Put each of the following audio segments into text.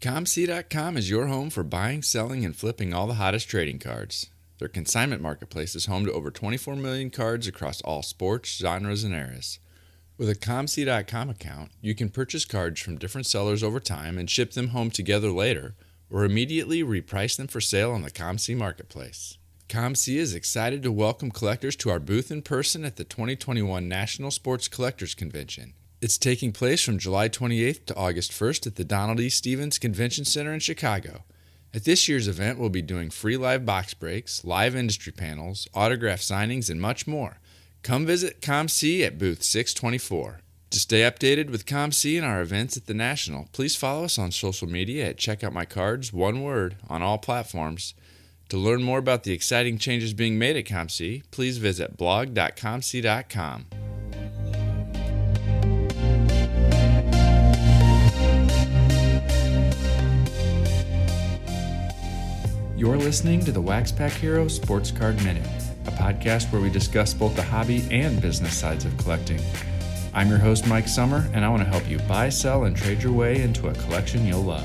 ComC.com is your home for buying, selling, and flipping all the hottest trading cards. Their consignment marketplace is home to over 24 million cards across all sports, genres, and eras. With a ComC.com account, you can purchase cards from different sellers over time and ship them home together later, or immediately reprice them for sale on the ComC marketplace. ComC is excited to welcome collectors to our booth in person at the 2021 National Sports Collectors Convention. It's taking place from July 28th to August 1st at the Donald E. Stephens Convention Center in Chicago. At this year's event, we'll be doing free live box breaks, live industry panels, autograph signings, and much more. Come visit ComC at booth 624. To stay updated with ComC and our events at the National, please follow us on social media at Check Out My Cards, one word, on all platforms. To learn more about the exciting changes being made at ComC, please visit blog.comc.com. listening to the Wax Pack Hero Sports Card Minute, a podcast where we discuss both the hobby and business sides of collecting. I'm your host, Mike Summer, and I want to help you buy, sell, and trade your way into a collection you'll love.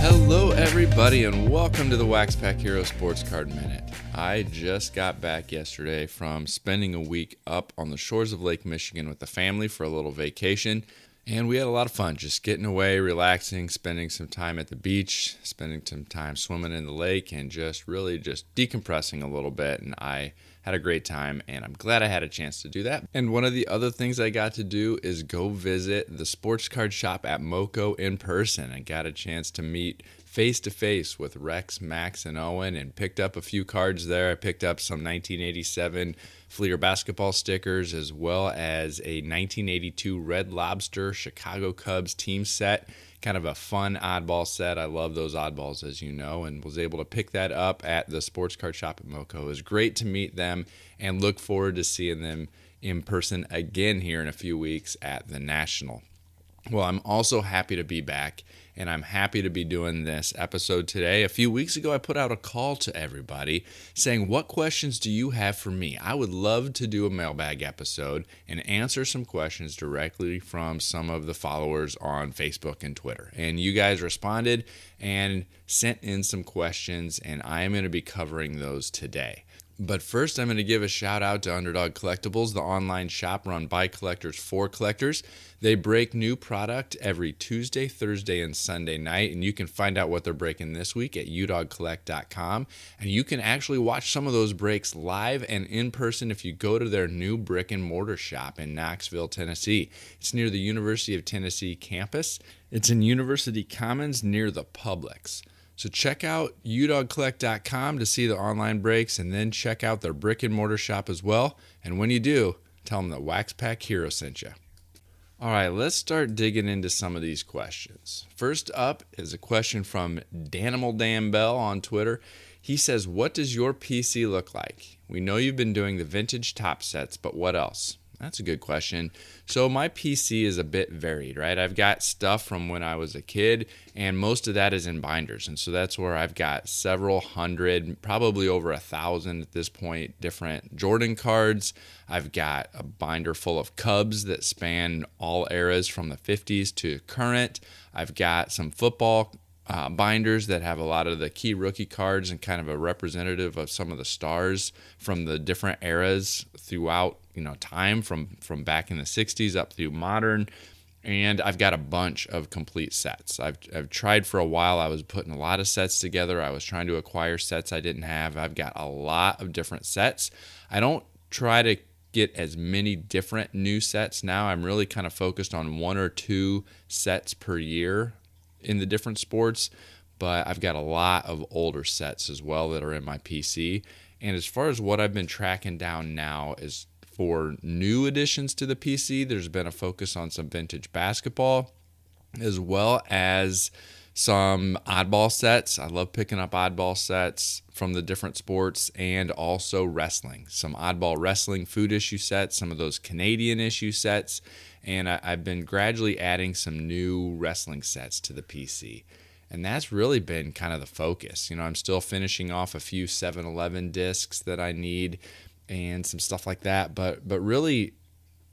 Hello, everybody, and welcome to the Wax Pack Hero Sports Card Minute. I just got back yesterday from spending a week up on the shores of Lake Michigan with the family for a little vacation. And we had a lot of fun just getting away, relaxing, spending some time at the beach, spending some time swimming in the lake, and just really just decompressing a little bit. And I had a great time, and I'm glad I had a chance to do that. And one of the other things I got to do is go visit the sports card shop at MoCo in person. I got a chance to meet face to face with Rex, Max, and Owen and picked up a few cards there. I picked up some 1987 Fleer basketball stickers as well as a 1982 Red Lobster Chicago Cubs team set. Kind of a fun oddball set. I love those oddballs, as you know, and was able to pick that up at the sports card shop at MoCo. It was great to meet them and look forward to seeing them in person again here in a few weeks at the National. Well, I'm also happy to be back and I'm happy to be doing this episode today. A few weeks ago, I put out a call to everybody saying, What questions do you have for me? I would love to do a mailbag episode and answer some questions directly from some of the followers on Facebook and Twitter. And you guys responded and sent in some questions, and I am going to be covering those today. But first, I'm going to give a shout out to Underdog Collectibles, the online shop run by collectors for collectors. They break new product every Tuesday, Thursday, and Sunday night, and you can find out what they're breaking this week at udogcollect.com. And you can actually watch some of those breaks live and in person if you go to their new brick and mortar shop in Knoxville, Tennessee. It's near the University of Tennessee campus. It's in University Commons near the Publix. So check out udogcollect.com to see the online breaks and then check out their brick and mortar shop as well. And when you do, tell them that Wax Pack Hero sent you. All right, let's start digging into some of these questions. First up is a question from Danimal Dan Bell on Twitter. He says, What does your PC look like? We know you've been doing the vintage Topps sets, but what else? That's a good question. So, my PC is a bit varied, right? I've got stuff from when I was a kid, and most of that is in binders. And so that's where I've got several hundred, probably over a thousand at this point, different Jordan cards. I've got a binder full of Cubs that span all eras from the 50s to current. I've got some football uh, binders that have a lot of the key rookie cards and kind of a representative of some of the stars from the different eras throughout you know time from from back in the 60s up through modern and I've got a bunch of complete sets. I've, I've tried for a while. I was putting a lot of sets together. I was trying to acquire sets I didn't have. I've got a lot of different sets. I don't try to get as many different new sets now. I'm really kind of focused on one or two sets per year in the different sports, but I've got a lot of older sets as well that are in my PC. And as far as what I've been tracking down now is for new additions to the PC, there's been a focus on some vintage basketball as well as some oddball sets. I love picking up oddball sets from the different sports and also wrestling. Some oddball wrestling food issue sets, some of those Canadian issue sets, and I, have been gradually adding some new wrestling sets to the PC. And that's really been kind of the focus. You know, I'm still finishing off a few 7-Eleven discs that I need and some stuff like that, but but really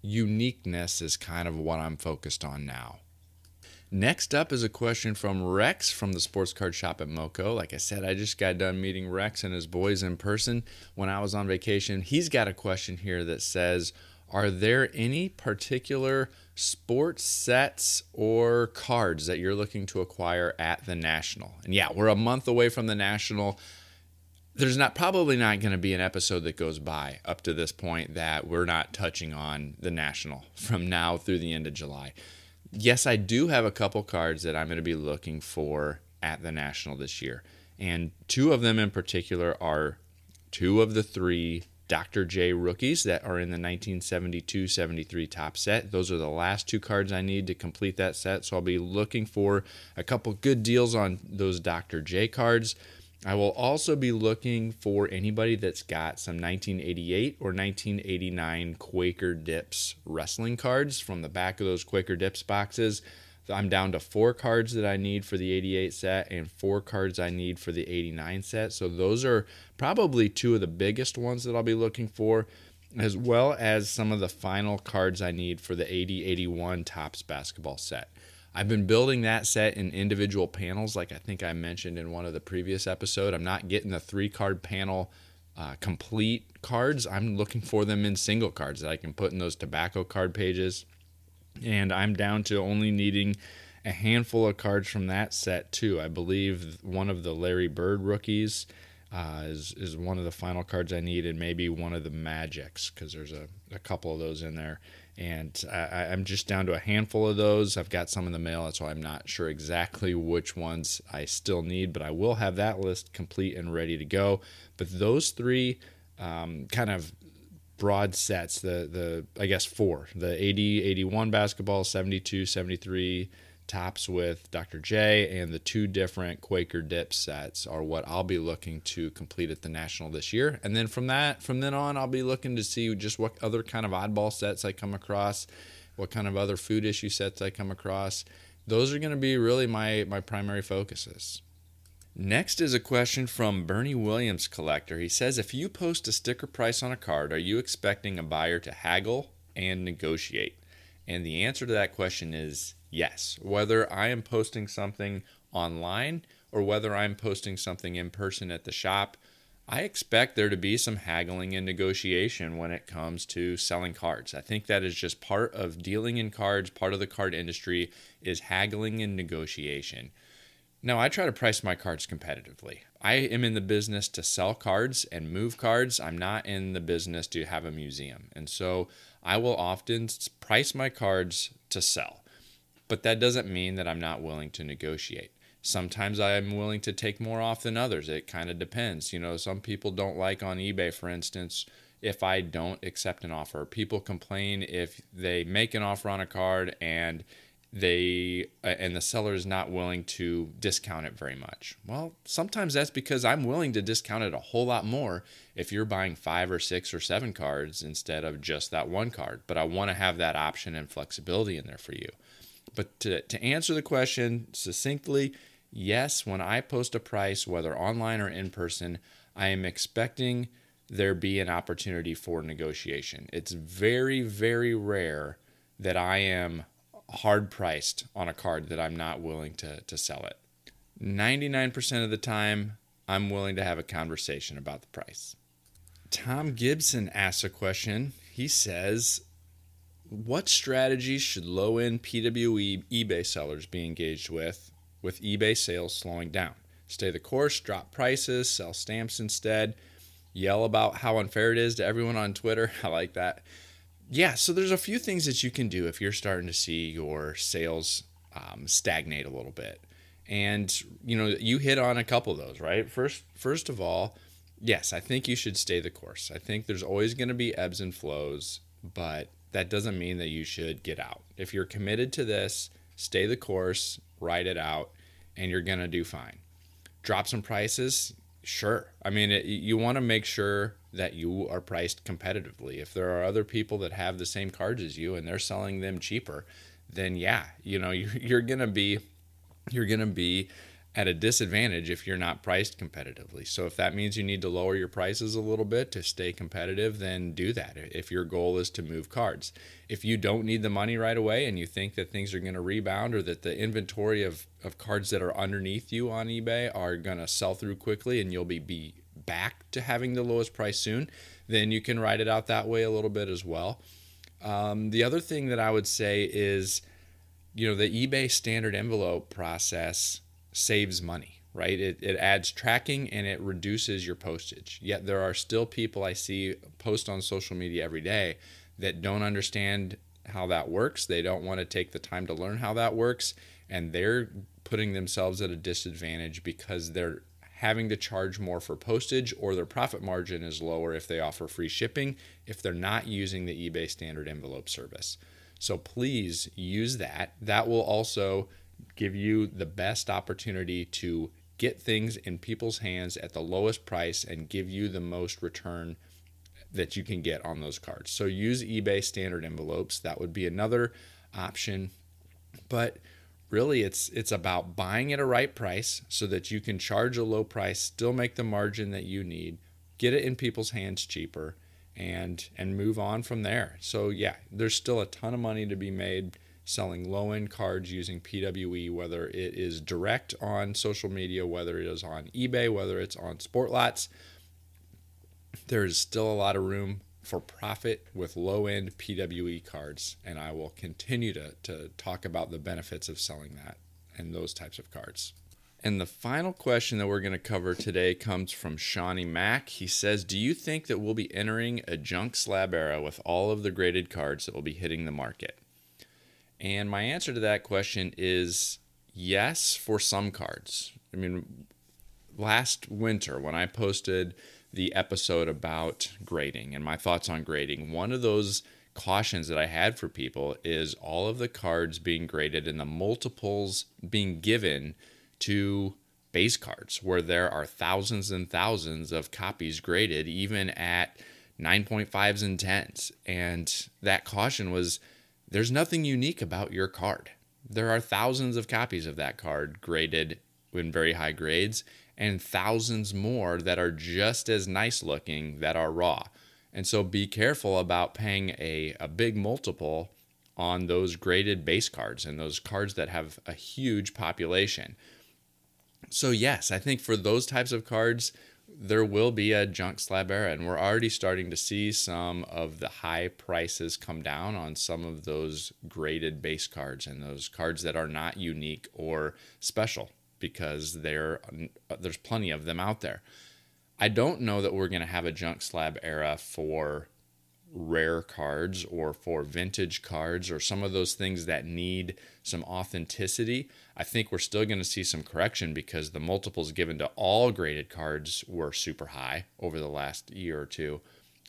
uniqueness is kind of what I'm focused on now. Next up is a question from Rex from the sports card shop at Moco. Like I said, I just got done meeting Rex and his boys in person when I was on vacation. He's got a question here that says, Are there any particular sports sets or cards that you're looking to acquire at the National? And yeah, we're a month away from the National there's not probably not going to be an episode that goes by up to this point that we're not touching on the national from now through the end of July. Yes, I do have a couple cards that I'm going to be looking for at the national this year. And two of them in particular are two of the three Dr. J rookies that are in the 1972 73 Topps set. Those are the last two cards I need to complete that set. So I'll be looking for a couple good deals on those Dr. J cards. I will also be looking for anybody that's got some 1988 or 1989 Quaker Dipps wrestling cards from the back of those Quaker Dipps boxes. I'm down to four cards that I need for the 88 set and four cards I need for the 89 set. So those are probably two of the biggest ones that I'll be looking for, as well as some of the final cards I need for the 80 81 Topps basketball set. I've been building that set in individual panels, like I think I mentioned in one of the previous episode. I'm not getting the three card panel uh, complete cards. I'm looking for them in single cards that I can put in those tobacco card pages. And I'm down to only needing a handful of cards from that set too. I believe one of the Larry Bird rookies uh, is is one of the final cards I need, and maybe one of the Magics because there's a, a couple of those in there and I, am just down to a handful of those. I've got some in the mail, so I'm not sure exactly which ones I still need, but I will have that list complete and ready to go. But those three um, kind of broad sets, the the I guess four, the 80, 81 basketball, 72, 73 Topps with Dr. J and the two different Quaker dip sets are what I'll be looking to complete at the national this year. And then from that, from then on, I'll be looking to see just what other kind of oddball sets I come across, what kind of other food issue sets I come across. Those are going to be really my my primary focuses. Next is a question from Bernie Williams Collector. He says, If you post a sticker price on a card, are you expecting a buyer to haggle and negotiate? And the answer to that question is Yes, whether I am posting something online or whether I'm posting something in person at the shop, I expect there to be some haggling and negotiation when it comes to selling cards. I think that is just part of dealing in cards, part of the card industry is haggling and negotiation. Now, I try to price my cards competitively. I am in the business to sell cards and move cards. I'm not in the business to have a museum. And so I will often price my cards to sell. But that doesn't mean that I'm not willing to negotiate. Sometimes I am willing to take more off than others. It kind of depends. You know, some people don't like on eBay, for instance, if I don't accept an offer. People complain if they make an offer on a card and they uh, and the seller is not willing to discount it very much. Well, sometimes that's because I'm willing to discount it a whole lot more if you're buying 5 or 6 or 7 cards instead of just that one card, but I want to have that option and flexibility in there for you. But to, to answer the question succinctly, yes, when I post a price, whether online or in person, I am expecting there be an opportunity for negotiation. It's very, very rare that I am hard priced on a card that I'm not willing to, to sell it. 99% of the time, I'm willing to have a conversation about the price. Tom Gibson asks a question. He says, what strategies should low end PWE eBay sellers be engaged with with eBay sales slowing down? Stay the course, drop prices, sell stamps instead, yell about how unfair it is to everyone on Twitter. I like that. Yeah, so there's a few things that you can do if you're starting to see your sales um, stagnate a little bit. And you know, you hit on a couple of those, right? First, first of all, yes, I think you should stay the course. I think there's always going to be ebbs and flows, but that doesn't mean that you should get out. If you're committed to this, stay the course, ride it out, and you're going to do fine. Drop some prices, sure. I mean, it, you want to make sure that you are priced competitively. If there are other people that have the same cards as you and they're selling them cheaper, then yeah, you know, you're, going to be you're going to be at a disadvantage if you're not priced competitively. So if that means you need to lower your prices a little bit to stay competitive, then do that. If your goal is to move cards. If you don't need the money right away and you think that things are going to rebound or that the inventory of, of cards that are underneath you on eBay are going to sell through quickly and you'll be, be back to having the lowest price soon, then you can ride it out that way a little bit as well. Um, the other thing that I would say is, you know, the eBay standard envelope process saves money, right? It, it adds tracking and it reduces your postage. Yet there are still people I see post on social media every day that don't understand how that works. They don't want to take the time to learn how that works. And they're putting themselves at a disadvantage because they're having to charge more for postage or their profit margin is lower if they offer free shipping if they're not using the eBay standard envelope service. So please use that. That will also give you the best opportunity to get things in people's hands at the lowest price and give you the most return that you can get on those cards. So use eBay standard envelopes. That would be another option. But really it's it's about buying at a right price so that you can charge a low price, still make the margin that you need, get it in people's hands cheaper and and move on from there. So yeah, there's still a ton of money to be made selling low end cards using PWE, whether it is direct on social media, whether it is on eBay, whether it's on Sportlots. There's still a lot of room for profit with low end PWE cards, and I will continue to, to talk about the benefits of selling that and those types of cards. And the final question that we're going to cover today comes from Shawnee Mack. He says, Do you think that we'll be entering a junk slab era with all of the graded cards that will be hitting the market? And my answer to that question is yes, for some cards. I mean, last winter when I posted the episode about grading and my thoughts on grading, one of those cautions that I had for people is all of the cards being graded and the multiples being given to base cards, where there are thousands and thousands of copies graded, even at 9.5s and 10s. And that caution was there's nothing unique about your card. There are thousands of copies of that card graded in very high grades, and thousands more that are just as nice looking that are raw. And so be careful about paying a, a big multiple on those graded base cards and those cards that have a huge population. So, yes, I think for those types of cards, there will be a junk slab era, and we're already starting to see some of the high prices come down on some of those graded base cards and those cards that are not unique or special because there there's plenty of them out there. I don't know that we're going to have a junk slab era for rare cards or for vintage cards or some of those things that need some authenticity. I think we're still going to see some correction because the multiples given to all graded cards were super high over the last year or two.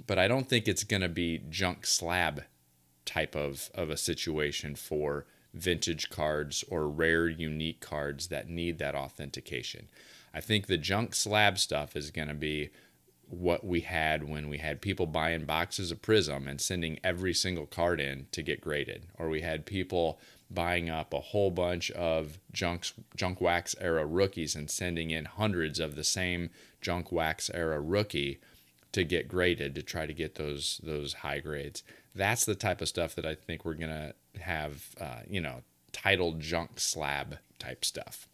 But I don't think it's going to be junk slab type of, of a situation for vintage cards or rare, unique cards that need that authentication. I think the junk slab stuff is going to be what we had when we had people buying boxes of Prizm and sending every single card in to get graded, or we had people buying up a whole bunch of junk junk wax era rookies and sending in hundreds of the same junk wax era rookie to get graded to try to get those those high grades. That's the type of stuff that I think we're gonna have, uh, you know, title junk slab type stuff.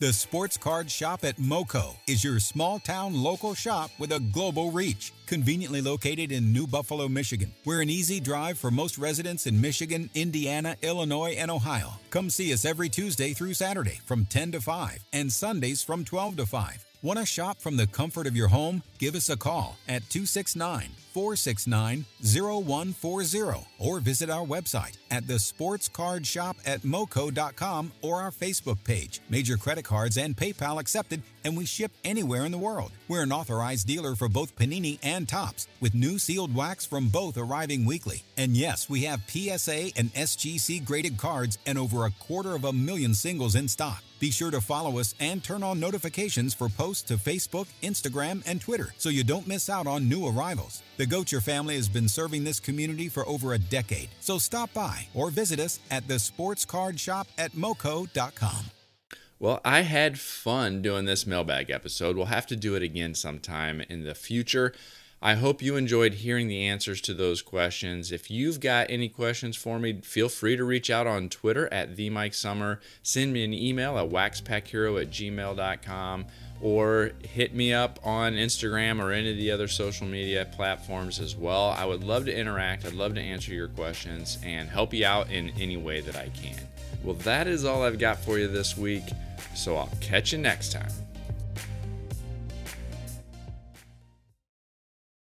The Sports Card Shop at MoCo is your small town local shop with a global reach. Conveniently located in New Buffalo, Michigan. We're an easy drive for most residents in Michigan, Indiana, Illinois, and Ohio. Come see us every Tuesday through Saturday from 10 to 5 and Sundays from 12 to 5. Want to shop from the comfort of your home? Give us a call at 269 469 0140 or visit our website at the sports card shop at moco.com or our Facebook page. Major credit cards and PayPal accepted, and we ship anywhere in the world. We're an authorized dealer for both Panini and Topps, with new sealed wax from both arriving weekly. And yes, we have PSA and SGC graded cards and over a quarter of a million singles in stock. Be sure to follow us and turn on notifications for posts to Facebook, Instagram, and Twitter so you don't miss out on new arrivals. The Gocher family has been serving this community for over a decade, so stop by or visit us at the sports card shop at moco.com. Well, I had fun doing this mailbag episode. We'll have to do it again sometime in the future. I hope you enjoyed hearing the answers to those questions. If you've got any questions for me, feel free to reach out on Twitter at the Mike Summer. Send me an email at waxpackhero at gmail.com or hit me up on Instagram or any of the other social media platforms as well. I would love to interact. I'd love to answer your questions and help you out in any way that I can. Well, that is all I've got for you this week, so I'll catch you next time.